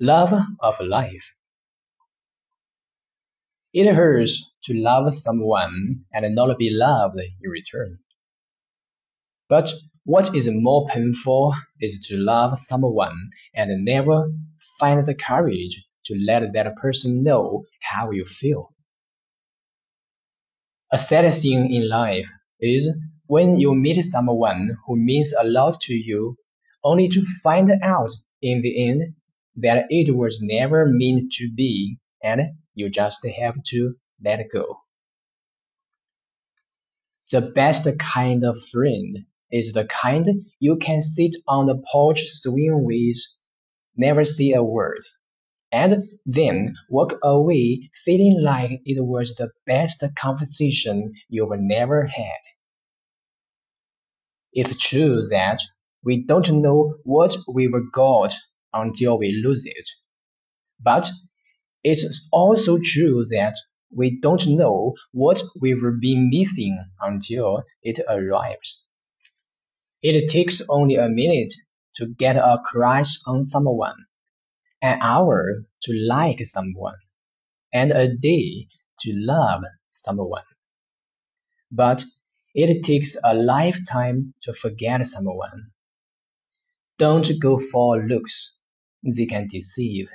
Love of life. It hurts to love someone and not be loved in return. But what is more painful is to love someone and never find the courage to let that person know how you feel. A sad thing in life is when you meet someone who means a lot to you, only to find out in the end that it was never meant to be and you just have to let go. The best kind of friend is the kind you can sit on the porch swing with, never say a word, and then walk away feeling like it was the best conversation you've never had. It's true that we don't know what we've got until we lose it. But it's also true that we don't know what we've been missing until it arrives. It takes only a minute to get a crush on someone, an hour to like someone, and a day to love someone. But it takes a lifetime to forget someone. Don't go for looks, they can deceive.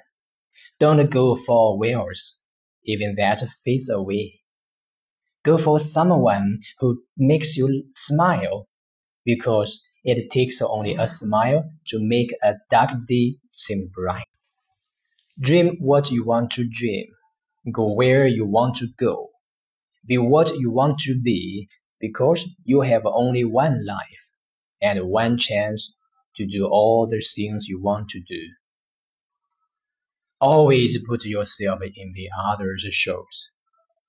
Don't go for wealth, even that fades away. Go for someone who makes you smile, because it takes only a smile to make a dark day seem bright. Dream what you want to dream. Go where you want to go. Be what you want to be because you have only one life and one chance to do all the things you want to do. Always put yourself in the other's shoes.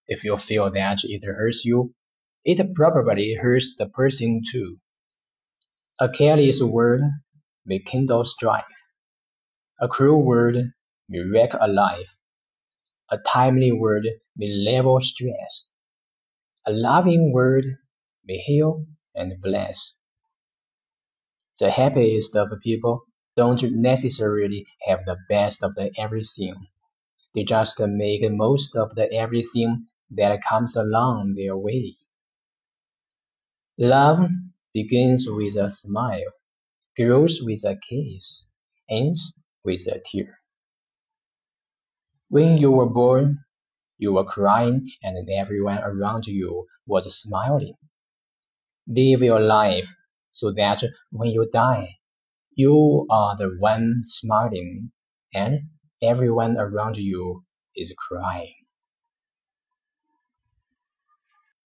If you feel that it hurts you, it probably hurts the person too. A careless word may kindle strife. A cruel word may wreck a life. A timely word may level stress. A loving word may heal and bless. The happiest of people don't necessarily have the best of the everything. They just make most of the everything that comes along their way. Love begins with a smile, grows with a kiss, ends with a tear. When you were born, you were crying and everyone around you was smiling. Live your life so that when you die, you are the one smiling and everyone around you is crying.